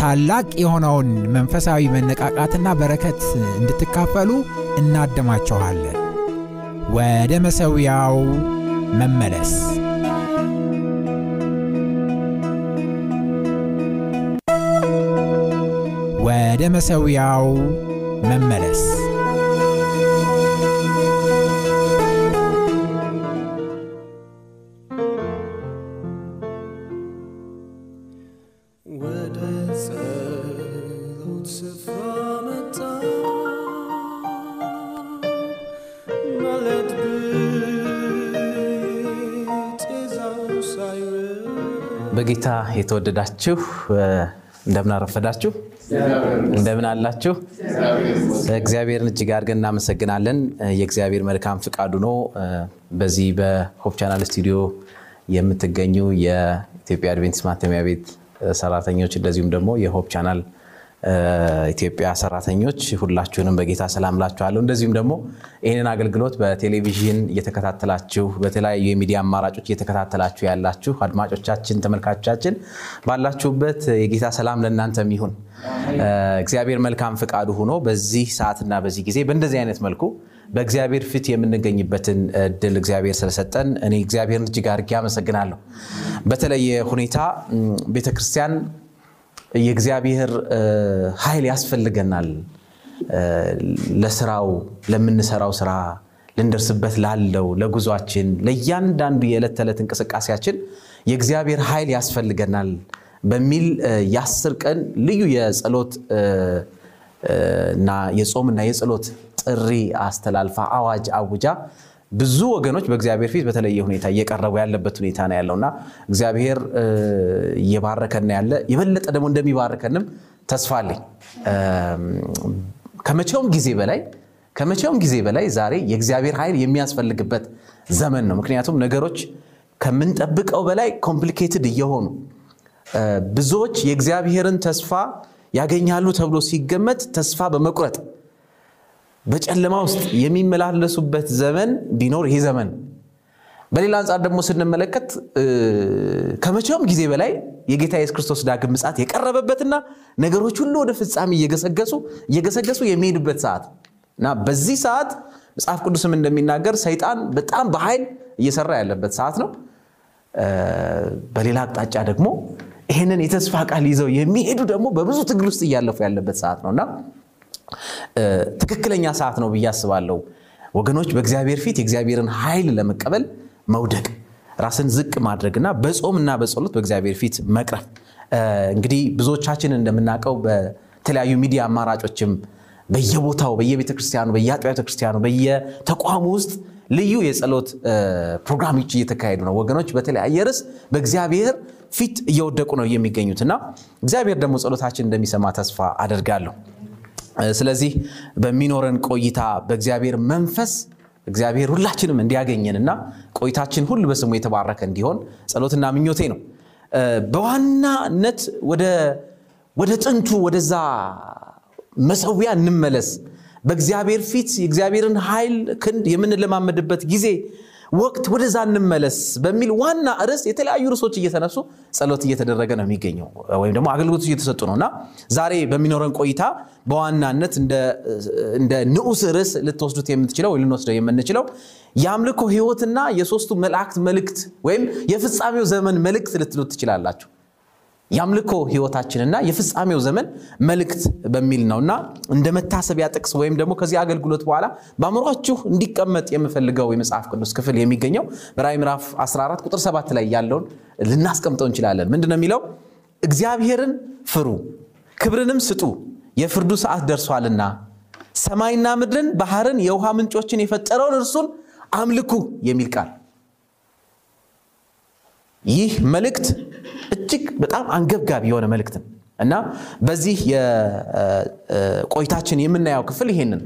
ታላቅ የሆነውን መንፈሳዊ መነቃቃትና በረከት እንድትካፈሉ እናደማችኋለን። ወደ መሠዊያው መመለስ ወደ መሠዊያው መመለስ በጌታ የተወደዳችሁ እንደምን አረፈዳችሁ፣ እንደምን አላችሁ? እግዚአብሔርን እጅግ አድርገን እናመሰግናለን። የእግዚአብሔር መልካም ፍቃዱ ነው። በዚህ በ Hope Channel ስቱዲዮ የምትገኙ የኢትዮጵያ አድቬንቲስት ማተሚያ ቤት ሰራተኞች እንደዚሁም ደግሞ የ Hope Channel ኢትዮጵያ ሰራተኞች ሁላችሁንም በጌታ ሰላም እላችኋለሁ። እንደዚሁም ደግሞ ይህንን አገልግሎት በቴሌቪዥን እየተከታተላችሁ በተለያዩ የሚዲያ አማራጮች እየተከታተላችሁ ያላችሁ አድማጮቻችን፣ ተመልካቾቻችን ባላችሁበት የጌታ ሰላም ለእናንተም ይሁን። እግዚአብሔር መልካም ፍቃዱ ሆኖ በዚህ ሰዓትና በዚህ ጊዜ በእንደዚህ አይነት መልኩ በእግዚአብሔር ፊት የምንገኝበትን እድል እግዚአብሔር ስለሰጠን እኔ እግዚአብሔርን እጅግ አድርጌ አመሰግናለሁ። በተለየ ሁኔታ ቤተክርስቲያን የእግዚአብሔር ኃይል ያስፈልገናል። ለስራው ለምንሰራው ስራ ልንደርስበት ላለው ለጉዟችን፣ ለእያንዳንዱ የዕለት ተዕለት እንቅስቃሴያችን የእግዚአብሔር ኃይል ያስፈልገናል በሚል የአስር ቀን ልዩ የጸሎት እና የጾምና የጸሎት ጥሪ አስተላልፋ አዋጅ አውጃ ብዙ ወገኖች በእግዚአብሔር ፊት በተለየ ሁኔታ እየቀረቡ ያለበት ሁኔታ ነው ያለውና እግዚአብሔር እየባረከን ያለ የበለጠ ደግሞ እንደሚባርከንም ተስፋ አለኝ። ከመቼውም ጊዜ በላይ ከመቼውም ጊዜ በላይ ዛሬ የእግዚአብሔር ኃይል የሚያስፈልግበት ዘመን ነው። ምክንያቱም ነገሮች ከምንጠብቀው በላይ complicated እየሆኑ ብዙዎች የእግዚአብሔርን ተስፋ ያገኛሉ ተብሎ ሲገመት ተስፋ በመቁረጥ በጨለማ ውስጥ የሚመላለሱበት ዘመን ቢኖር ይህ ዘመን። በሌላ አንጻር ደግሞ ስንመለከት ከመቼውም ጊዜ በላይ የጌታ ኢየሱስ ክርስቶስ ዳግም ምጽአት የቀረበበትና ነገሮች ሁሉ ወደ ፍጻሜ እየገሰገሱ እየገሰገሱ የሚሄዱበት ሰዓት እና በዚህ ሰዓት መጽሐፍ ቅዱስም እንደሚናገር ሰይጣን በጣም በኃይል እየሰራ ያለበት ሰዓት ነው። በሌላ አቅጣጫ ደግሞ ይህንን የተስፋ ቃል ይዘው የሚሄዱ ደግሞ በብዙ ትግል ውስጥ እያለፉ ያለበት ሰዓት ነውና ትክክለኛ ሰዓት ነው ብዬ አስባለሁ። ወገኖች በእግዚአብሔር ፊት የእግዚአብሔርን ኃይል ለመቀበል መውደቅ፣ ራስን ዝቅ ማድረግና በጾምና በጸሎት በእግዚአብሔር ፊት መቅረብ። እንግዲህ ብዙዎቻችን እንደምናውቀው በተለያዩ ሚዲያ አማራጮችም በየቦታው በየቤተ ክርስቲያኑ በየአጥቢያ ቤተ ክርስቲያኑ በየተቋሙ ውስጥ ልዩ የጸሎት ፕሮግራሞች እየተካሄዱ ነው። ወገኖች በተለያየ ርዕስ በእግዚአብሔር ፊት እየወደቁ ነው የሚገኙት እና እግዚአብሔር ደግሞ ጸሎታችን እንደሚሰማ ተስፋ አደርጋለሁ። ስለዚህ በሚኖረን ቆይታ በእግዚአብሔር መንፈስ እግዚአብሔር ሁላችንም እንዲያገኘንና ቆይታችን ሁሉ በስሙ የተባረከ እንዲሆን ጸሎትና ምኞቴ ነው። በዋናነት ወደ ጥንቱ ወደዛ መሰዊያ እንመለስ። በእግዚአብሔር ፊት የእግዚአብሔርን ኃይል ክንድ የምንለማመድበት ጊዜ ወቅት ወደዛ እንመለስ በሚል ዋና ርዕስ የተለያዩ ርዕሶች እየተነሱ ጸሎት እየተደረገ ነው የሚገኘው ወይም ደግሞ አገልግሎቶች እየተሰጡ ነው እና ዛሬ በሚኖረን ቆይታ በዋናነት እንደ ንዑስ ርዕስ ልትወስዱት የምትችለው ወይ ልንወስደው የምንችለው የአምልኮ ሕይወትና የሶስቱ መላእክት መልእክት ወይም የፍጻሜው ዘመን መልእክት ልትሉት ትችላላችሁ። የአምልኮ ህይወታችንና የፍጻሜው ዘመን መልእክት በሚል ነው እና እንደ መታሰቢያ ጥቅስ ወይም ደግሞ ከዚህ አገልግሎት በኋላ በአእምሯችሁ እንዲቀመጥ የምፈልገው የመጽሐፍ ቅዱስ ክፍል የሚገኘው በራዕይ ምዕራፍ 14 ቁጥር 7 ላይ ያለውን ልናስቀምጠው እንችላለን። ምንድን ነው የሚለው? እግዚአብሔርን ፍሩ፣ ክብርንም ስጡ፣ የፍርዱ ሰዓት ደርሷልና ሰማይና ምድርን ባህርን የውሃ ምንጮችን የፈጠረውን እርሱን አምልኩ የሚል ቃል ይህ መልእክት እጅግ በጣም አንገብጋቢ የሆነ መልእክት ነው እና በዚህ የቆይታችን የምናየው ክፍል ይሄንን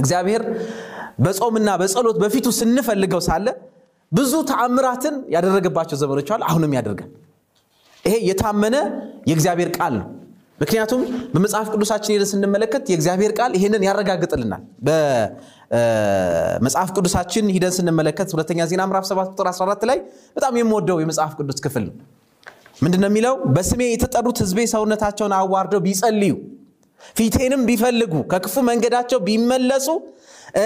እግዚአብሔር በጾምና በጸሎት በፊቱ ስንፈልገው ሳለ ብዙ ተአምራትን ያደረገባቸው ዘመኖች አሉ። አሁንም ያደርጋል። ይሄ የታመነ የእግዚአብሔር ቃል ነው። ምክንያቱም በመጽሐፍ ቅዱሳችን ሄደን ስንመለከት የእግዚአብሔር ቃል ይህንን ያረጋግጥልናል። በመጽሐፍ ቅዱሳችን ሂደን ስንመለከት ሁለተኛ ዜና ምዕራፍ 7 ቁጥር 14 ላይ በጣም የምወደው የመጽሐፍ ቅዱስ ክፍል ነው። ምንድን ነው የሚለው? በስሜ የተጠሩት ሕዝቤ ሰውነታቸውን አዋርደው ቢጸልዩ ፊቴንም ቢፈልጉ ከክፉ መንገዳቸው ቢመለሱ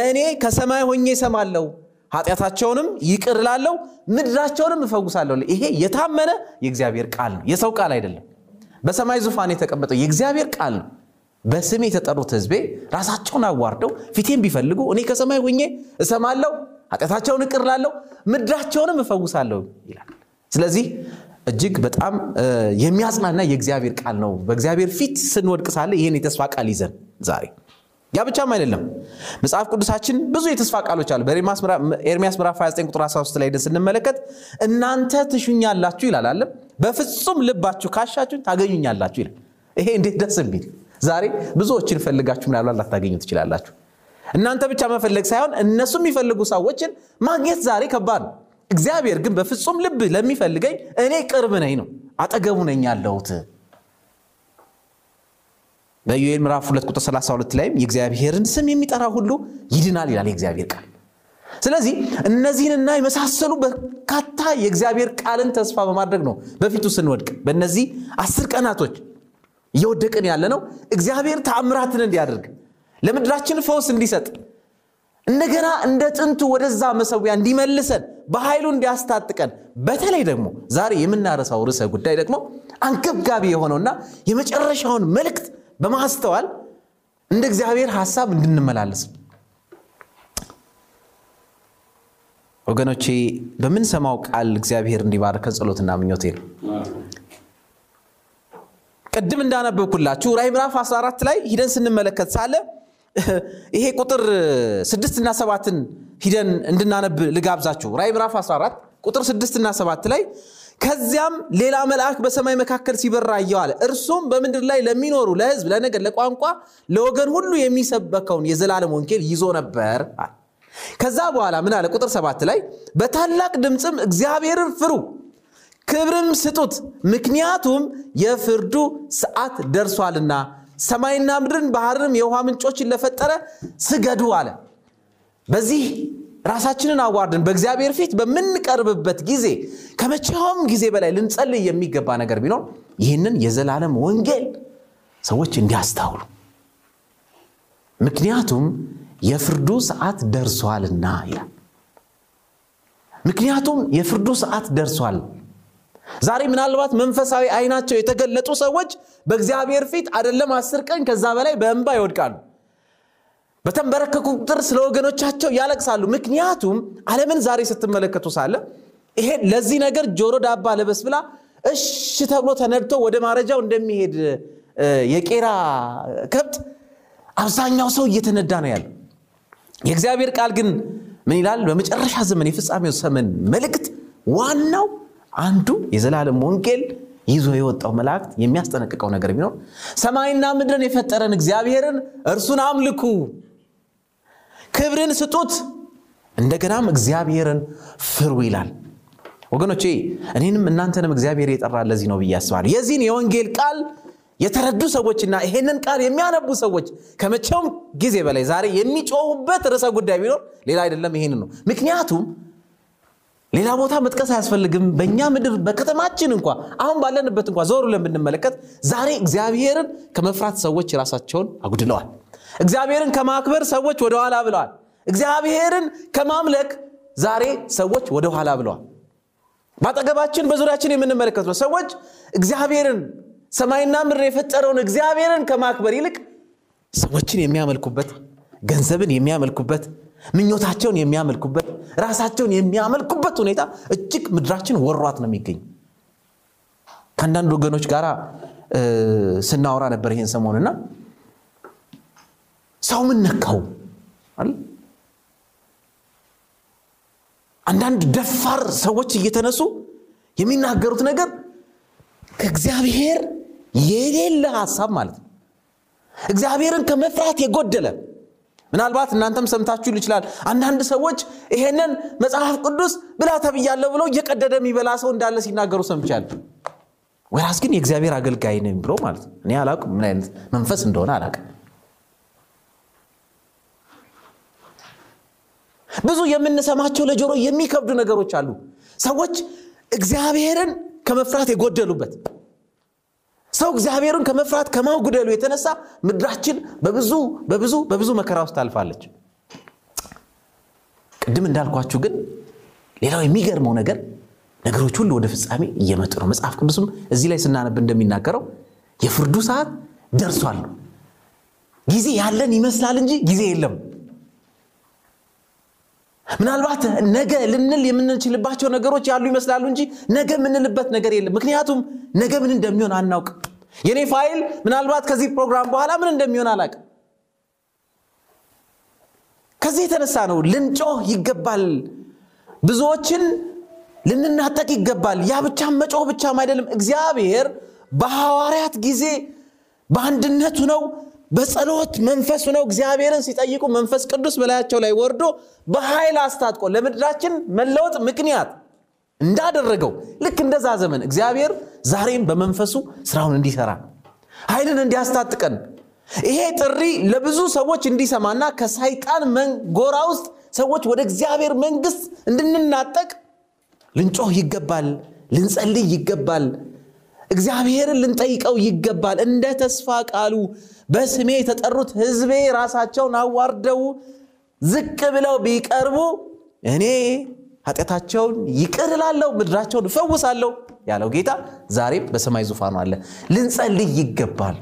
እኔ ከሰማይ ሆኜ እሰማለሁ፣ ኃጢአታቸውንም ይቅር እላለሁ፣ ምድራቸውንም እፈውሳለሁ። ይሄ የታመነ የእግዚአብሔር ቃል ነው፣ የሰው ቃል አይደለም። በሰማይ ዙፋን የተቀመጠው የእግዚአብሔር ቃል ነው። በስሜ የተጠሩት ሕዝቤ ራሳቸውን አዋርደው ፊቴን ቢፈልጉ እኔ ከሰማይ ሆኜ እሰማለሁ፣ ኃጢአታቸውን እቅር እላለሁ፣ ምድራቸውንም እፈውሳለሁ ይላል። ስለዚህ እጅግ በጣም የሚያጽናና የእግዚአብሔር ቃል ነው። በእግዚአብሔር ፊት ስንወድቅ ሳለ ይህን የተስፋ ቃል ይዘን ዛሬ ያ ብቻም አይደለም። መጽሐፍ ቅዱሳችን ብዙ የተስፋ ቃሎች አሉ። በኤርሚያስ ምዕራፍ 29 ቁጥር 13 ላይ ስንመለከት እናንተ ትሹኛላችሁ ይላል አለም በፍጹም ልባችሁ ካሻችሁ ታገኙኛላችሁ ይላል። ይሄ እንዴት ደስ የሚል ዛሬ ብዙዎችን ፈልጋችሁ ምናልባት ላታገኙ ትችላላችሁ። እናንተ ብቻ መፈለግ ሳይሆን እነሱ የሚፈልጉ ሰዎችን ማግኘት ዛሬ ከባድ ነው። እግዚአብሔር ግን በፍጹም ልብ ለሚፈልገኝ እኔ ቅርብ ነኝ ነው፣ አጠገቡ ነኝ ያለሁት። በኢዮኤል ምዕራፍ 2 ቁጥር 32 ላይም የእግዚአብሔርን ስም የሚጠራ ሁሉ ይድናል ይላል የእግዚአብሔር ቃል። ስለዚህ እነዚህንና የመሳሰሉ በርካታ የእግዚአብሔር ቃልን ተስፋ በማድረግ ነው በፊቱ ስንወድቅ በእነዚህ አስር ቀናቶች እየወደቅን ያለ ነው። እግዚአብሔር ተአምራትን እንዲያደርግ ለምድራችን ፈውስ እንዲሰጥ እንደገና እንደ ጥንቱ ወደዛ መሰዊያ እንዲመልሰን በኃይሉ እንዲያስታጥቀን በተለይ ደግሞ ዛሬ የምናረሳው ርዕሰ ጉዳይ ደግሞ አንገብጋቢ የሆነውና የመጨረሻውን መልእክት በማስተዋል እንደ እግዚአብሔር ሐሳብ እንድንመላለስ ወገኖቼ በምንሰማው ቃል እግዚአብሔር እንዲባርከን ጸሎትና ምኞቴ ነው። ቅድም እንዳነበብኩላችሁ ራዕይ ምዕራፍ 14 ላይ ሂደን ስንመለከት ሳለ ይሄ ቁጥር ስድስትና ሰባትን ሂደን እንድናነብ ልጋብዛችሁ። ራዕይ ምዕራፍ 14 ቁጥር ስድስትና ሰባት ላይ ከዚያም ሌላ መልአክ በሰማይ መካከል ሲበራ አየሁ እርሱም በምድር ላይ ለሚኖሩ ለሕዝብ፣ ለነገድ፣ ለቋንቋ፣ ለወገን ሁሉ የሚሰበከውን የዘላለም ወንጌል ይዞ ነበር ከዛ በኋላ ምን አለ? ቁጥር ሰባት ላይ በታላቅ ድምፅም እግዚአብሔርን ፍሩ ክብርም ስጡት፣ ምክንያቱም የፍርዱ ሰዓት ደርሷልና ሰማይና ምድርን ባህርንም የውሃ ምንጮችን ለፈጠረ ስገዱ አለ። በዚህ ራሳችንን አዋርድን በእግዚአብሔር ፊት በምንቀርብበት ጊዜ ከመቼውም ጊዜ በላይ ልንጸልይ የሚገባ ነገር ቢኖር ይህንን የዘላለም ወንጌል ሰዎች እንዲያስታውሉ፣ ምክንያቱም የፍርዱ ሰዓት ደርሷልና ይላል። ምክንያቱም የፍርዱ ሰዓት ደርሷል። ዛሬ ምናልባት መንፈሳዊ አይናቸው የተገለጡ ሰዎች በእግዚአብሔር ፊት አይደለም አስር ቀን ከዛ በላይ በእንባ ይወድቃሉ። በተንበረከኩ ቁጥር ስለ ወገኖቻቸው ያለቅሳሉ። ምክንያቱም ዓለምን ዛሬ ስትመለከቱ ሳለ ይሄ ለዚህ ነገር ጆሮ ዳባ ለበስ ብላ እሽ ተብሎ ተነድቶ ወደ ማረጃው እንደሚሄድ የቄራ ከብት አብዛኛው ሰው እየተነዳ ነው ያለው። የእግዚአብሔር ቃል ግን ምን ይላል? በመጨረሻ ዘመን የፍጻሜው ዘመን መልእክት ዋናው አንዱ የዘላለም ወንጌል ይዞ የወጣው መላእክት የሚያስጠነቅቀው ነገር ቢኖር ሰማይና ምድርን የፈጠረን እግዚአብሔርን እርሱን አምልኩ፣ ክብርን ስጡት፣ እንደገናም እግዚአብሔርን ፍሩ ይላል። ወገኖቼ እኔንም እናንተንም እግዚአብሔር የጠራ ለዚህ ነው ብዬ አስባለሁ። የዚህን የወንጌል ቃል የተረዱ ሰዎችና ይሄንን ቃል የሚያነቡ ሰዎች ከመቼውም ጊዜ በላይ ዛሬ የሚጮሁበት ርዕሰ ጉዳይ ቢኖር ሌላ አይደለም፣ ይሄን ነው። ምክንያቱም ሌላ ቦታ መጥቀስ አያስፈልግም። በእኛ ምድር በከተማችን እንኳ አሁን ባለንበት እንኳ ዞሩ ለምንመለከት ዛሬ እግዚአብሔርን ከመፍራት ሰዎች ራሳቸውን አጉድለዋል። እግዚአብሔርን ከማክበር ሰዎች ወደኋላ ብለዋል። እግዚአብሔርን ከማምለክ ዛሬ ሰዎች ወደኋላ ብለዋል። በአጠገባችን በዙሪያችን የምንመለከት ነው። ሰዎች እግዚአብሔርን ሰማይና ምድር የፈጠረውን እግዚአብሔርን ከማክበር ይልቅ ሰዎችን የሚያመልኩበት፣ ገንዘብን የሚያመልኩበት፣ ምኞታቸውን የሚያመልኩበት፣ ራሳቸውን የሚያመልኩበት ሁኔታ እጅግ ምድራችን ወሯት ነው የሚገኝ። ከአንዳንድ ወገኖች ጋር ስናወራ ነበር ይሄን ሰሞንና ሰው ምን ነካው? አንዳንድ ደፋር ሰዎች እየተነሱ የሚናገሩት ነገር ከእግዚአብሔር የሌለ ሀሳብ ማለት ነው። እግዚአብሔርን ከመፍራት የጎደለ ምናልባት እናንተም ሰምታችሁ ይችላል። አንዳንድ ሰዎች ይሄንን መጽሐፍ ቅዱስ ብላ ተብያለሁ ብለው እየቀደደ የሚበላ ሰው እንዳለ ሲናገሩ ሰምቻለሁ። ወይራስ ግን የእግዚአብሔር አገልጋይ ነኝ ብሎ ማለት ነው። እኔ አላውቅም ምን አይነት መንፈስ እንደሆነ አላውቅም። ብዙ የምንሰማቸው ለጆሮ የሚከብዱ ነገሮች አሉ። ሰዎች እግዚአብሔርን ከመፍራት የጎደሉበት ሰው እግዚአብሔርን ከመፍራት ከማጉደሉ የተነሳ ምድራችን በብዙ በብዙ በብዙ መከራ ውስጥ ታልፋለች። ቅድም እንዳልኳችሁ ግን ሌላው የሚገርመው ነገር ነገሮች ሁሉ ወደ ፍጻሜ እየመጡ ነው። መጽሐፍ ቅዱስም እዚህ ላይ ስናነብ እንደሚናገረው የፍርዱ ሰዓት ደርሷል። ጊዜ ያለን ይመስላል እንጂ ጊዜ የለም። ምናልባት ነገ ልንል የምንችልባቸው ነገሮች ያሉ ይመስላሉ እንጂ ነገ የምንልበት ነገር የለም። ምክንያቱም ነገ ምን እንደሚሆን አናውቅም። የኔ ፋይል ምናልባት ከዚህ ፕሮግራም በኋላ ምን እንደሚሆን አላውቅም። ከዚህ የተነሳ ነው ልንጮህ ይገባል። ብዙዎችን ልንናጠቅ ይገባል። ያ ብቻም መጮህ ብቻም አይደለም። እግዚአብሔር በሐዋርያት ጊዜ በአንድነቱ ነው በጸሎት መንፈሱ ነው እግዚአብሔርን ሲጠይቁ መንፈስ ቅዱስ በላያቸው ላይ ወርዶ በኃይል አስታጥቆ ለምድራችን መለወጥ ምክንያት እንዳደረገው ልክ እንደዛ ዘመን እግዚአብሔር ዛሬም በመንፈሱ ስራውን እንዲሰራ ኃይልን እንዲያስታጥቀን ይሄ ጥሪ ለብዙ ሰዎች እንዲሰማና ከሳይጣን ጎራ ውስጥ ሰዎች ወደ እግዚአብሔር መንግስት እንድንናጠቅ ልንጮህ ይገባል፣ ልንጸልይ ይገባል፣ እግዚአብሔርን ልንጠይቀው ይገባል። እንደ ተስፋ ቃሉ በስሜ የተጠሩት ሕዝቤ ራሳቸውን አዋርደው ዝቅ ብለው ቢቀርቡ እኔ ኃጢአታቸውን ይቅር እላለሁ፣ ምድራቸውን እፈውሳለሁ ያለው ጌታ ዛሬም በሰማይ ዙፋኑ አለ። ልንጸልይ ይገባል።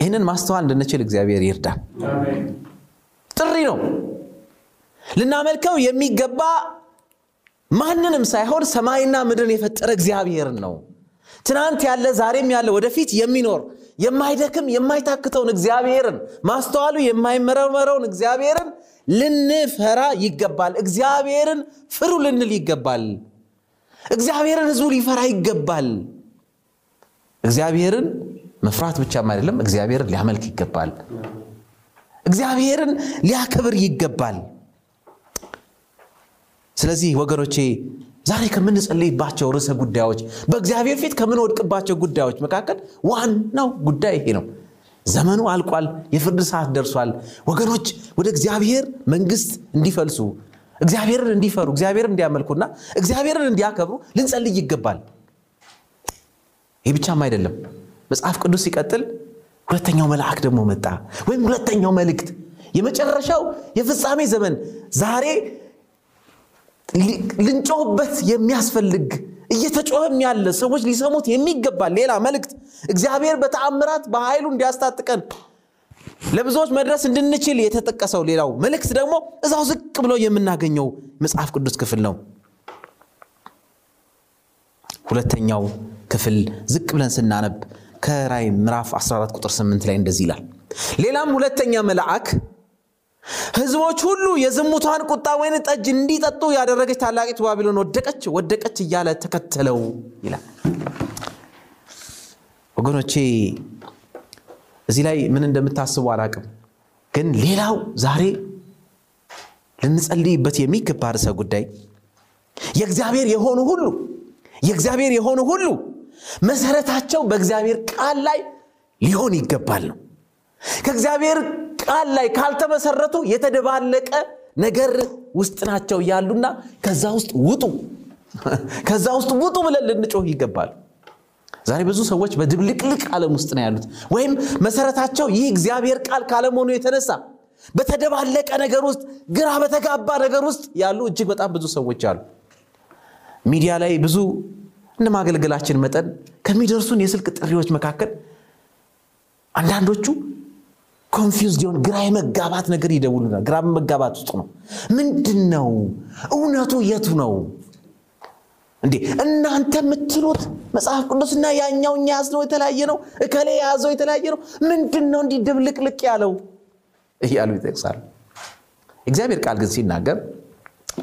ይህንን ማስተዋል እንድንችል እግዚአብሔር ይርዳል። ጥሪ ነው። ልናመልከው የሚገባ ማንንም ሳይሆን ሰማይና ምድርን የፈጠረ እግዚአብሔርን ነው። ትናንት ያለ ዛሬም ያለ ወደፊት የሚኖር የማይደክም የማይታክተውን እግዚአብሔርን ማስተዋሉ የማይመረመረውን እግዚአብሔርን ልንፈራ ይገባል። እግዚአብሔርን ፍሩ ልንል ይገባል። እግዚአብሔርን ሕዝቡ ሊፈራ ይገባል። እግዚአብሔርን መፍራት ብቻም አይደለም፣ እግዚአብሔርን ሊያመልክ ይገባል። እግዚአብሔርን ሊያከብር ይገባል። ስለዚህ ወገኖቼ ዛሬ ከምንጸልይባቸው ርዕሰ ጉዳዮች በእግዚአብሔር ፊት ከምንወድቅባቸው ጉዳዮች መካከል ዋናው ጉዳይ ይሄ ነው። ዘመኑ አልቋል። የፍርድ ሰዓት ደርሷል። ወገኖች ወደ እግዚአብሔር መንግስት እንዲፈልሱ፣ እግዚአብሔርን እንዲፈሩ፣ እግዚአብሔርን እንዲያመልኩና እግዚአብሔርን እንዲያከብሩ ልንጸልይ ይገባል። ይህ ብቻም አይደለም። መጽሐፍ ቅዱስ ሲቀጥል ሁለተኛው መልአክ ደግሞ መጣ፣ ወይም ሁለተኛው መልእክት የመጨረሻው የፍጻሜ ዘመን ዛሬ ልንጮህበት የሚያስፈልግ እየተጮህም ያለ ሰዎች ሊሰሙት የሚገባል ሌላ መልእክት እግዚአብሔር በተአምራት በኃይሉ እንዲያስታጥቀን ለብዙዎች መድረስ እንድንችል የተጠቀሰው ሌላው መልእክት ደግሞ እዛው ዝቅ ብሎ የምናገኘው መጽሐፍ ቅዱስ ክፍል ነው። ሁለተኛው ክፍል ዝቅ ብለን ስናነብ ከራይ ምዕራፍ 14 ቁጥር 8 ላይ እንደዚህ ይላል። ሌላም ሁለተኛ መልአክ ሕዝቦች ሁሉ የዝሙቷን ቁጣ ወይን ጠጅ እንዲጠጡ ያደረገች ታላቂቱ ባቢሎን ወደቀች ወደቀች እያለ ተከተለው ይላል። ወገኖቼ እዚህ ላይ ምን እንደምታስቡ አላቅም፣ ግን ሌላው ዛሬ ልንጸልይበት የሚገባ ርዕሰ ጉዳይ የእግዚአብሔር የሆኑ ሁሉ የእግዚአብሔር የሆኑ ሁሉ መሰረታቸው በእግዚአብሔር ቃል ላይ ሊሆን ይገባል ነው። ከእግዚአብሔር ቃል ላይ ካልተመሰረቱ የተደባለቀ ነገር ውስጥ ናቸው ያሉና ከዛ ውስጥ ውጡ፣ ከዛ ውስጥ ውጡ ብለን ልንጮህ ይገባል። ዛሬ ብዙ ሰዎች በድብልቅልቅ ዓለም ውስጥ ነው ያሉት፣ ወይም መሰረታቸው ይህ እግዚአብሔር ቃል ካለመሆኑ የተነሳ በተደባለቀ ነገር ውስጥ፣ ግራ በተጋባ ነገር ውስጥ ያሉ እጅግ በጣም ብዙ ሰዎች አሉ። ሚዲያ ላይ ብዙ እንደ ማገልገላችን መጠን ከሚደርሱን የስልክ ጥሪዎች መካከል አንዳንዶቹ confused የሆን ግራ የመጋባት ነገር ይደውሉናል። ግራ መጋባት ውስጥ ነው። ምንድን ነው እውነቱ? የቱ ነው እንዴ? እናንተ የምትሉት መጽሐፍ ቅዱስና ያኛው እኛ ያዝነው የተለያየ ነው፣ እከሌ የያዘው የተለያየ ነው። ምንድን ነው እንዲህ ድብልቅልቅ ያለው እያሉ ይጠቅሳሉ። እግዚአብሔር ቃል ግን ሲናገር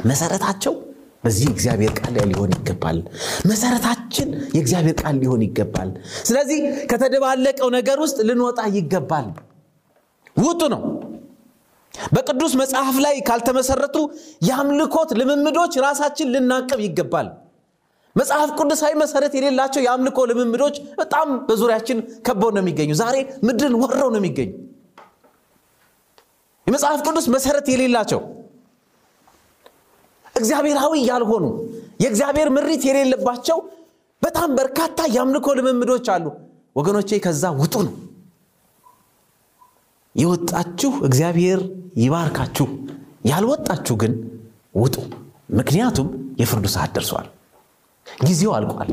መሰረታቸው በዚህ እግዚአብሔር ቃል ላይ ሊሆን ይገባል። መሰረታችን የእግዚአብሔር ቃል ሊሆን ይገባል። ስለዚህ ከተደባለቀው ነገር ውስጥ ልንወጣ ይገባል። ውጡ ነው። በቅዱስ መጽሐፍ ላይ ካልተመሰረቱ የአምልኮት ልምምዶች ራሳችን ልናቅብ ይገባል። መጽሐፍ ቅዱሳዊ መሰረት የሌላቸው የአምልኮ ልምምዶች በጣም በዙሪያችን ከበው ነው የሚገኙ። ዛሬ ምድርን ወረው ነው የሚገኙ። የመጽሐፍ ቅዱስ መሰረት የሌላቸው እግዚአብሔራዊ ያልሆኑ የእግዚአብሔር ምሪት የሌለባቸው በጣም በርካታ የአምልኮ ልምምዶች አሉ። ወገኖቼ ከዛ ውጡ ነው። የወጣችሁ እግዚአብሔር ይባርካችሁ፣ ያልወጣችሁ ግን ውጡ። ምክንያቱም የፍርዱ ሰዓት ደርሷል። ጊዜው አልቋል።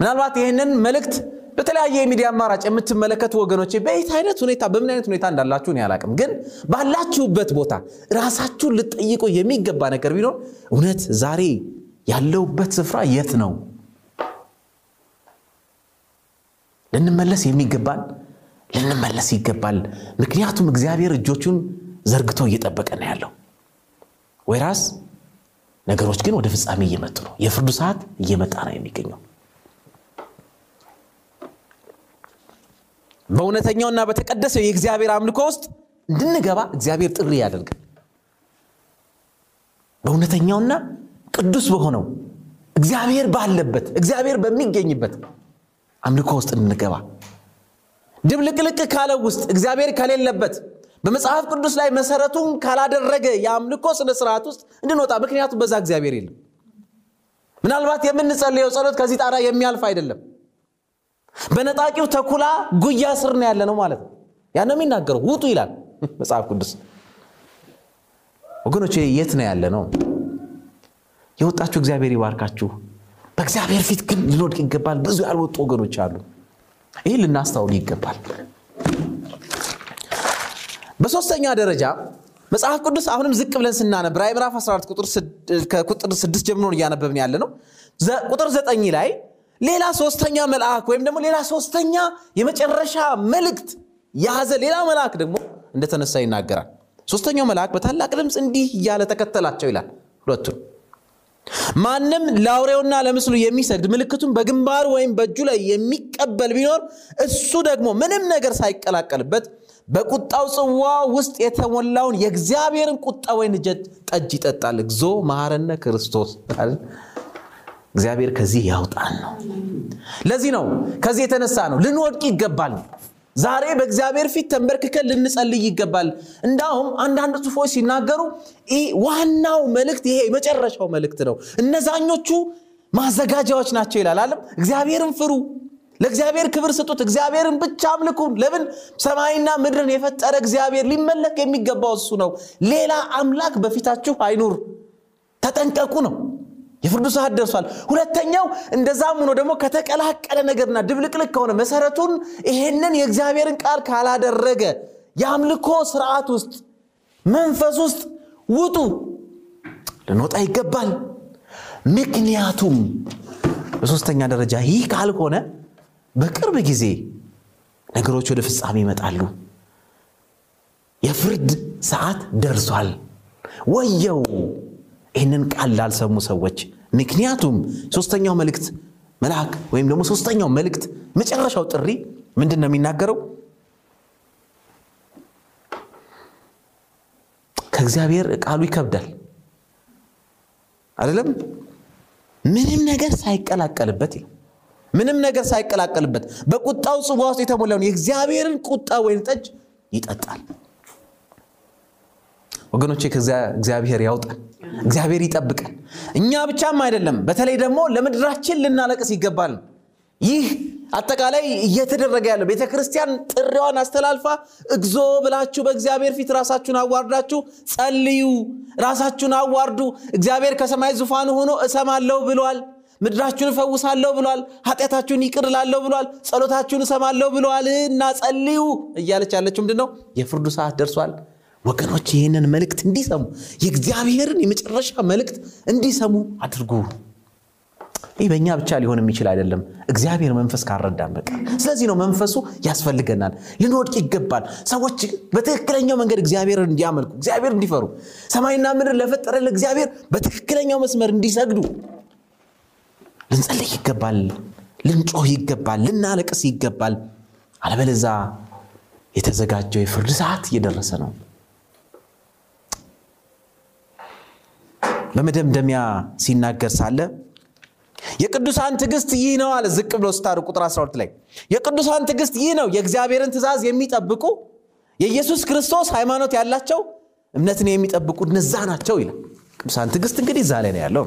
ምናልባት ይህንን መልእክት በተለያየ የሚዲያ አማራጭ የምትመለከቱ ወገኖቼ በየት አይነት ሁኔታ በምን አይነት ሁኔታ እንዳላችሁ እኔ አላቅም፣ ግን ባላችሁበት ቦታ ራሳችሁን ልጠይቁ የሚገባ ነገር ቢኖር እውነት ዛሬ ያለውበት ስፍራ የት ነው? ልንመለስ የሚገባን ልንመለስ ይገባል። ምክንያቱም እግዚአብሔር እጆቹን ዘርግቶ እየጠበቀ ነው ያለው። ወይራስ ነገሮች ግን ወደ ፍጻሜ እየመጡ ነው። የፍርዱ ሰዓት እየመጣ ነው የሚገኘው። በእውነተኛውና በተቀደሰው የእግዚአብሔር አምልኮ ውስጥ እንድንገባ እግዚአብሔር ጥሪ ያደርጋል። በእውነተኛውና ቅዱስ በሆነው እግዚአብሔር ባለበት እግዚአብሔር በሚገኝበት አምልኮ ውስጥ እንድንገባ ድብልቅልቅ ካለው ውስጥ እግዚአብሔር ከሌለበት በመጽሐፍ ቅዱስ ላይ መሰረቱን ካላደረገ የአምልኮ ስነ ስርዓት ውስጥ እንድንወጣ። ምክንያቱም በዛ እግዚአብሔር የለም። ምናልባት የምንጸልየው ጸሎት ከዚህ ጣራ የሚያልፍ አይደለም። በነጣቂው ተኩላ ጉያ ስር ነው ያለ ነው ማለት ነው። ያን ነው የሚናገረው። ውጡ ይላል መጽሐፍ ቅዱስ። ወገኖች የት ነው ያለ ነው? የወጣችሁ እግዚአብሔር ይባርካችሁ። በእግዚአብሔር ፊት ግን ልንወድቅ ይገባል። ብዙ ያልወጡ ወገኖች አሉ። ይህ ልናስታውል ይገባል። በሶስተኛ ደረጃ መጽሐፍ ቅዱስ አሁንም ዝቅ ብለን ስናነብ ራዕይ ምዕራፍ 14 ከቁጥር 6 ጀምሮ እያነበብን ያለ ነው። ቁጥር 9 ላይ ሌላ ሶስተኛ መልአክ ወይም ደግሞ ሌላ ሶስተኛ የመጨረሻ መልእክት የያዘ ሌላ መልአክ ደግሞ እንደተነሳ ይናገራል። ሶስተኛው መልአክ በታላቅ ድምፅ እንዲህ እያለ ተከተላቸው ይላል። ሁለቱን ማንም ለአውሬውና ለምስሉ የሚሰግድ ምልክቱን በግንባሩ ወይም በእጁ ላይ የሚቀበል ቢኖር እሱ ደግሞ ምንም ነገር ሳይቀላቀልበት በቁጣው ጽዋ ውስጥ የተሞላውን የእግዚአብሔርን ቁጣ ወይን ጠጅ ይጠጣል። እግዚኦ መሐረነ ክርስቶስ። እግዚአብሔር ከዚህ ያውጣን ነው። ለዚህ ነው ከዚህ የተነሳ ነው ልንወድቅ ይገባል። ዛሬ በእግዚአብሔር ፊት ተንበርክከን ልንጸልይ ይገባል። እንዳውም አንዳንድ ጽሑፎች ሲናገሩ ዋናው መልእክት ይሄ የመጨረሻው መልእክት ነው። እነዛኞቹ ማዘጋጃዎች ናቸው ይላል አለም። እግዚአብሔርን ፍሩ፣ ለእግዚአብሔር ክብር ስጡት፣ እግዚአብሔርን ብቻ አምልኩ። ለምን ሰማይና ምድርን የፈጠረ እግዚአብሔር ሊመለክ የሚገባው እሱ ነው። ሌላ አምላክ በፊታችሁ አይኑር፣ ተጠንቀቁ ነው። የፍርዱ ሰዓት ደርሷል። ሁለተኛው እንደዛም ሆኖ ደግሞ ከተቀላቀለ ነገርና ድብልቅልቅ ከሆነ መሰረቱን ይሄንን የእግዚአብሔርን ቃል ካላደረገ የአምልኮ ስርዓት ውስጥ መንፈስ ውስጥ ውጡ፣ ልንወጣ ይገባል። ምክንያቱም በሶስተኛ ደረጃ ይህ ካልሆነ በቅርብ ጊዜ ነገሮች ወደ ፍጻሜ ይመጣሉ። የፍርድ ሰዓት ደርሷል። ወየው ይህንን ቃል ላልሰሙ ሰዎች። ምክንያቱም ሶስተኛው መልእክት መልአክ ወይም ደግሞ ሶስተኛው መልእክት መጨረሻው ጥሪ ምንድን ነው የሚናገረው? ከእግዚአብሔር ቃሉ ይከብዳል አይደለም? ምንም ነገር ሳይቀላቀልበት ምንም ነገር ሳይቀላቀልበት በቁጣው ጽዋ ውስጥ የተሞላውን የእግዚአብሔርን ቁጣ ወይን ጠጅ ይጠጣል። ወገኖቼ ከዚያ እግዚአብሔር ያውጣል። እግዚአብሔር ይጠብቃል። እኛ ብቻም አይደለም፣ በተለይ ደግሞ ለምድራችን ልናለቅስ ይገባል። ይህ አጠቃላይ እየተደረገ ያለው ቤተ ክርስቲያን ጥሪዋን አስተላልፋ እግዞ ብላችሁ በእግዚአብሔር ፊት ራሳችሁን አዋርዳችሁ ጸልዩ፣ ራሳችሁን አዋርዱ። እግዚአብሔር ከሰማይ ዙፋኑ ሆኖ እሰማለሁ ብሏል። ምድራችሁን እፈውሳለሁ ብሏል። ኃጢአታችሁን ይቅር ብሏል። ጸሎታችሁን እሰማለሁ ብሏል እና ጸልዩ እያለች ያለችው ምንድን? የፍርዱ ሰዓት ደርሷል። ወገኖች ይህንን መልእክት እንዲሰሙ የእግዚአብሔርን የመጨረሻ መልእክት እንዲሰሙ አድርጉ። ይህ በእኛ ብቻ ሊሆን የሚችል አይደለም፣ እግዚአብሔር መንፈስ ካረዳን በቀር። ስለዚህ ነው መንፈሱ ያስፈልገናል። ልንወድቅ ይገባል። ሰዎች በትክክለኛው መንገድ እግዚአብሔርን እንዲያመልኩ፣ እግዚአብሔር እንዲፈሩ፣ ሰማይና ምድር ለፈጠረ ለእግዚአብሔር በትክክለኛው መስመር እንዲሰግዱ ልንጸልይ ይገባል፣ ልንጮህ ይገባል፣ ልናለቅስ ይገባል። አለበለዛ የተዘጋጀው የፍርድ ሰዓት እየደረሰ ነው። በመደምደሚያ ሲናገር ሳለ የቅዱሳን ትዕግስት ይህ ነው አለ። ዝቅ ብሎ ስታሩ ቁጥር 12 ላይ የቅዱሳን ትዕግስት ይህ ነው፣ የእግዚአብሔርን ትእዛዝ የሚጠብቁ የኢየሱስ ክርስቶስ ሃይማኖት ያላቸው እምነትን የሚጠብቁ እነዛ ናቸው ይላል። ቅዱሳን ትዕግስት እንግዲህ እዛ ላይ ነው ያለው።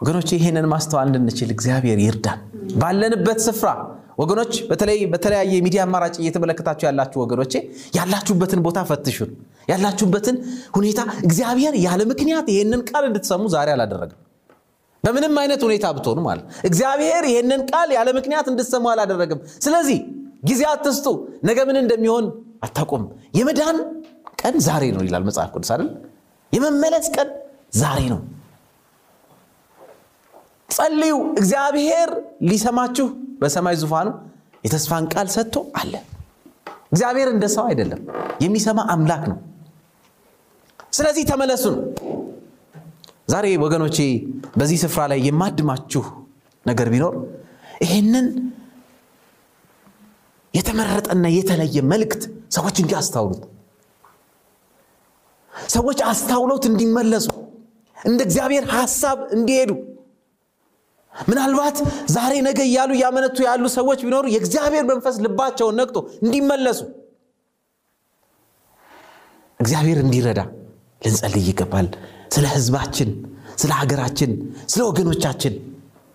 ወገኖች ይህንን ማስተዋል እንድንችል እግዚአብሔር ይርዳን። ባለንበት ስፍራ ወገኖች፣ በተለይ በተለያየ የሚዲያ አማራጭ እየተመለከታችሁ ያላችሁ ወገኖቼ ያላችሁበትን ቦታ ፈትሹን። ያላችሁበትን ሁኔታ እግዚአብሔር ያለ ምክንያት ይህንን ቃል እንድትሰሙ ዛሬ አላደረግም። በምንም አይነት ሁኔታ ብትሆኑ ማለት እግዚአብሔር ይህንን ቃል ያለ ምክንያት እንድትሰሙ አላደረግም። ስለዚህ ጊዜ አትስጡ፣ ነገ ምን እንደሚሆን አታውቁም። የመዳን ቀን ዛሬ ነው ይላል መጽሐፍ ቅዱስ አይደል? የመመለስ ቀን ዛሬ ነው። ጸልዩ። እግዚአብሔር ሊሰማችሁ በሰማይ ዙፋኑ የተስፋን ቃል ሰጥቶ አለ። እግዚአብሔር እንደ ሰው አይደለም፣ የሚሰማ አምላክ ነው። ስለዚህ ተመለሱ ነው። ዛሬ ወገኖቼ በዚህ ስፍራ ላይ የማድማችሁ ነገር ቢኖር ይህንን የተመረጠና የተለየ መልእክት ሰዎች እንዲያስታውሉት፣ ሰዎች አስታውሎት እንዲመለሱ፣ እንደ እግዚአብሔር ሐሳብ እንዲሄዱ ምናልባት ዛሬ ነገ እያሉ እያመነቱ ያሉ ሰዎች ቢኖሩ የእግዚአብሔር መንፈስ ልባቸውን ነቅቶ እንዲመለሱ እግዚአብሔር እንዲረዳ ልንጸልይ ይገባል። ስለ ሕዝባችን፣ ስለ ሀገራችን፣ ስለ ወገኖቻችን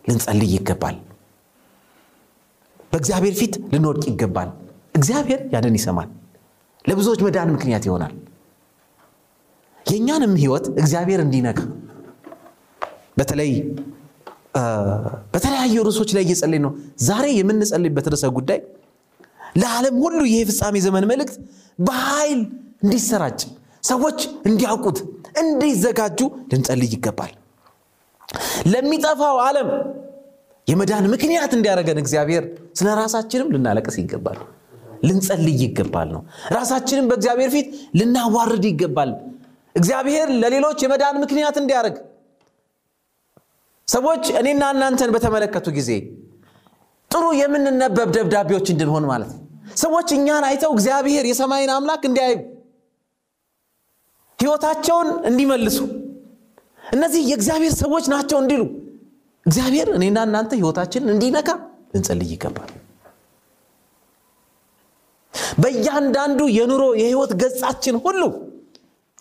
ልንጸልይ ይገባል። በእግዚአብሔር ፊት ልንወድቅ ይገባል። እግዚአብሔር ያንን ይሰማል። ለብዙዎች መዳን ምክንያት ይሆናል። የእኛንም ሕይወት እግዚአብሔር እንዲነካ በተለይ በተለያዩ ርዕሶች ላይ እየጸለይ ነው። ዛሬ የምንጸልይበት ርዕሰ ጉዳይ ለዓለም ሁሉ ይህ የፍጻሜ ዘመን መልእክት በኃይል እንዲሰራጭ ሰዎች እንዲያውቁት እንዲዘጋጁ ልንጸልይ ይገባል። ለሚጠፋው ዓለም የመዳን ምክንያት እንዲያደርገን እግዚአብሔር ስለ ራሳችንም ልናለቅስ ይገባል፣ ልንጸልይ ይገባል ነው። ራሳችንም በእግዚአብሔር ፊት ልናዋርድ ይገባል። እግዚአብሔር ለሌሎች የመዳን ምክንያት እንዲያደርግ ሰዎች እኔና እናንተን በተመለከቱ ጊዜ ጥሩ የምንነበብ ደብዳቤዎች እንድንሆን ማለት ነው። ሰዎች እኛን አይተው እግዚአብሔር የሰማይን አምላክ እንዲያዩ ሕይወታቸውን እንዲመልሱ እነዚህ የእግዚአብሔር ሰዎች ናቸው እንዲሉ እግዚአብሔር እኔና እናንተ ሕይወታችንን እንዲነካ ልንጸልይ ይገባል። በእያንዳንዱ የኑሮ የሕይወት ገጻችን ሁሉ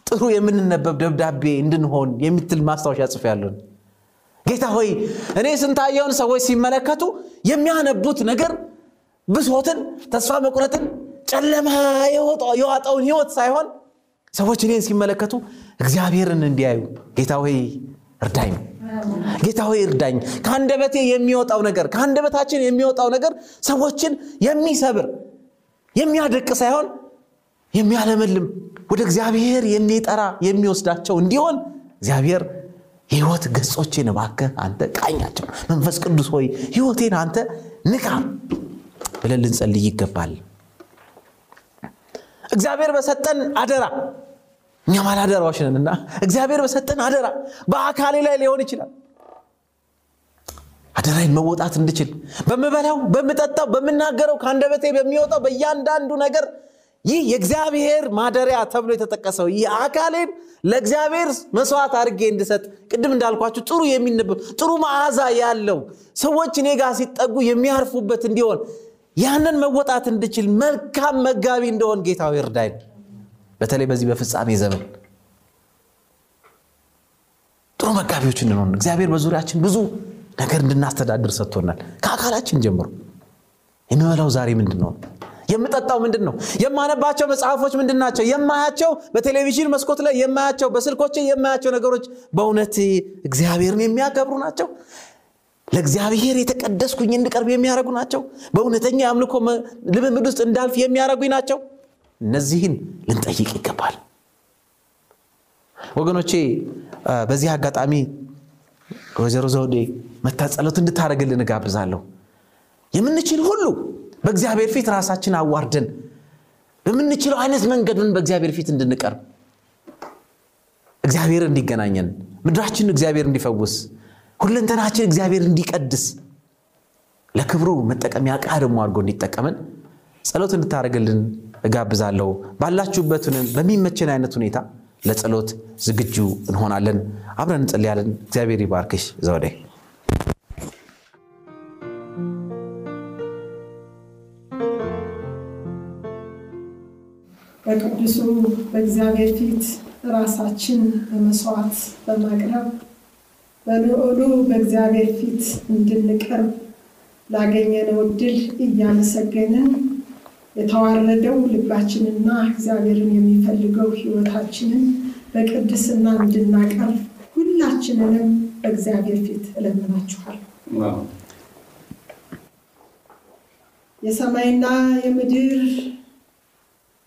ጥሩ የምንነበብ ደብዳቤ እንድንሆን የምትል ማስታወሻ ጽፌያለሁ። ጌታ ሆይ እኔ ስንታየውን ሰዎች ሲመለከቱ የሚያነቡት ነገር ብሶትን፣ ተስፋ መቁረጥን፣ ጨለማ የዋጠውን ህይወት ሳይሆን ሰዎች እኔን ሲመለከቱ እግዚአብሔርን እንዲያዩ ጌታ ሆይ እርዳኝ፣ ጌታ ሆይ እርዳኝ። ከአንደበቴ የሚወጣው ነገር ከአንደበታችን የሚወጣው ነገር ሰዎችን የሚሰብር የሚያደቅ ሳይሆን የሚያለመልም ወደ እግዚአብሔር የሚጠራ የሚወስዳቸው እንዲሆን እግዚአብሔር የህይወት ገጾቼን እባክህ አንተ ቃኛቸው። መንፈስ ቅዱስ ሆይ ህይወቴን አንተ ንካ ብለን ልንጸልይ ይገባል። እግዚአብሔር በሰጠን አደራ እኛም አላደራዎች ነንና እግዚአብሔር በሰጠን አደራ በአካሌ ላይ ሊሆን ይችላል። አደራይን መወጣት እንድችል በምበላው፣ በምጠጣው፣ በምናገረው ከአንደበቴ በሚወጣው በእያንዳንዱ ነገር ይህ የእግዚአብሔር ማደሪያ ተብሎ የተጠቀሰው ይህ አካሌን ለእግዚአብሔር መስዋዕት አድርጌ እንድሰጥ ቅድም እንዳልኳችሁ ጥሩ የሚነበብ ጥሩ መዓዛ ያለው ሰዎች እኔ ጋር ሲጠጉ የሚያርፉበት እንዲሆን ያንን መወጣት እንድችል መልካም መጋቢ እንደሆን ጌታዊ እርዳኝ። በተለይ በዚህ በፍጻሜ ዘመን ጥሩ መጋቢዎች እንሆን። እግዚአብሔር በዙሪያችን ብዙ ነገር እንድናስተዳድር ሰጥቶናል። ከአካላችን ጀምሮ የምበላው ዛሬ ምንድን ነው? የምጠጣው ምንድን ነው? የማነባቸው መጽሐፎች ምንድን ናቸው? የማያቸው በቴሌቪዥን መስኮት ላይ የማያቸው በስልኮቼ የማያቸው ነገሮች በእውነት እግዚአብሔርን የሚያከብሩ ናቸው? ለእግዚአብሔር የተቀደስኩኝ እንድቀርብ የሚያደርጉ ናቸው? በእውነተኛ የአምልኮ ልምምድ ውስጥ እንዳልፍ የሚያደርጉኝ ናቸው? እነዚህን ልንጠይቅ ይገባል። ወገኖቼ በዚህ አጋጣሚ ወይዘሮ ዘውዴ መታ ጸሎት እንድታደርግልን እጋብዛለሁ። የምንችል ሁሉ በእግዚአብሔር ፊት ራሳችን አዋርደን በምንችለው አይነት መንገድን በእግዚአብሔር ፊት እንድንቀርብ እግዚአብሔር እንዲገናኘን ምድራችን እግዚአብሔር እንዲፈውስ ሁለንተናችን እግዚአብሔር እንዲቀድስ ለክብሩ መጠቀሚያ ዕቃ ደግሞ አድርጎ እንዲጠቀመን ጸሎት እንድታደርግልን እጋብዛለሁ። ባላችሁበት በሚመችን አይነት ሁኔታ ለጸሎት ዝግጁ እንሆናለን። አብረን እንጸልያለን። እግዚአብሔር ይባርክሽ ዘውዴ። በቅዱሱ በእግዚአብሔር ፊት ራሳችን በመስዋዕት በማቅረብ በልዑሉ በእግዚአብሔር ፊት እንድንቀርብ ላገኘነው እድል እያመሰገንን የተዋረደው ልባችንና እግዚአብሔርን የሚፈልገው ሕይወታችንን በቅድስና እንድናቀርብ ሁላችንንም በእግዚአብሔር ፊት እለምናችኋል። የሰማይና የምድር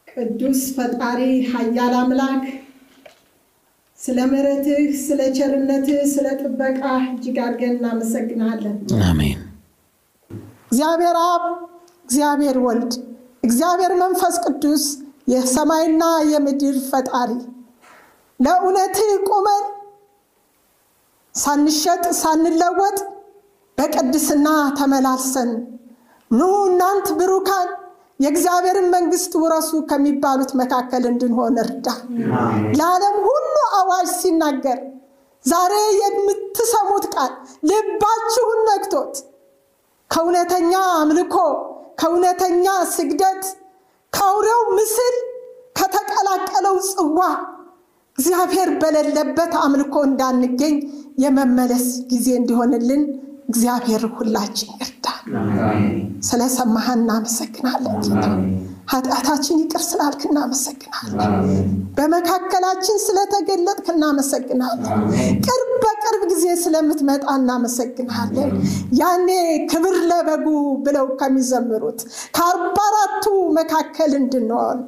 ቅዱስ ፈጣሪ ኃያል አምላክ ስለ ምሕረትህ፣ ስለ ቸርነትህ፣ ስለ ጥበቃ እጅግ አድርገን እናመሰግናለን። አሜን። እግዚአብሔር አብ፣ እግዚአብሔር ወልድ፣ እግዚአብሔር መንፈስ ቅዱስ የሰማይና የምድር ፈጣሪ ለእውነትህ ቁመን ሳንሸጥ ሳንለወጥ በቅድስና ተመላልሰን ኑ እናንት ብሩካን የእግዚአብሔርን መንግስት ውረሱ ከሚባሉት መካከል እንድንሆን እርዳ። ለዓለም ሁሉ አዋጅ ሲናገር ዛሬ የምትሰሙት ቃል ልባችሁን ነክቶት ከእውነተኛ አምልኮ፣ ከእውነተኛ ስግደት፣ ከአውሬው ምስል ከተቀላቀለው ጽዋ እግዚአብሔር በሌለበት አምልኮ እንዳንገኝ የመመለስ ጊዜ እንዲሆንልን እግዚአብሔር ሁላችን ይርዳል። ስለሰማህ እናመሰግናለን ጌታ። ኃጢአታችን ይቅር ስላልክ እናመሰግናለን። በመካከላችን ስለተገለጥክ እናመሰግናለን። ቅርብ በቅርብ ጊዜ ስለምትመጣ እናመሰግናለን። ያኔ ክብር ለበጉ ብለው ከሚዘምሩት ከአርባ አራቱ መካከል እንድንሆን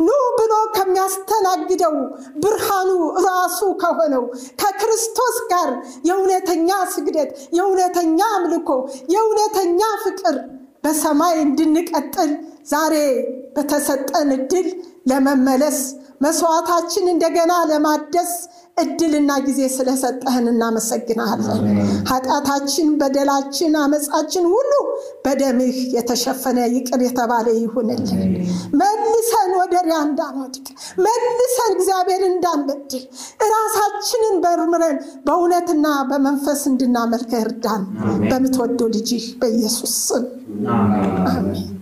ኑ ብሎ ከሚያስተናግደው ብርሃኑ ራሱ ከሆነው ከክርስቶስ ጋር የእውነተኛ ስግደት፣ የእውነተኛ አምልኮ፣ የእውነተኛ ፍቅር በሰማይ እንድንቀጥል ዛሬ በተሰጠን እድል ለመመለስ መስዋዕታችን እንደገና ለማደስ እድልና ጊዜ ስለሰጠህን እናመሰግናለን። ኃጢአታችን፣ በደላችን፣ አመፃችን ሁሉ በደምህ የተሸፈነ ይቅር የተባለ ይሁንልን። መልሰን ወደ ሪያ እንዳንወድቅ፣ መልሰን እግዚአብሔር እንዳንበድል፣ ራሳችንን በርምረን በእውነትና በመንፈስ እንድናመልከህ እርዳን። በምትወደው ልጅህ በኢየሱስ ስም አሜን።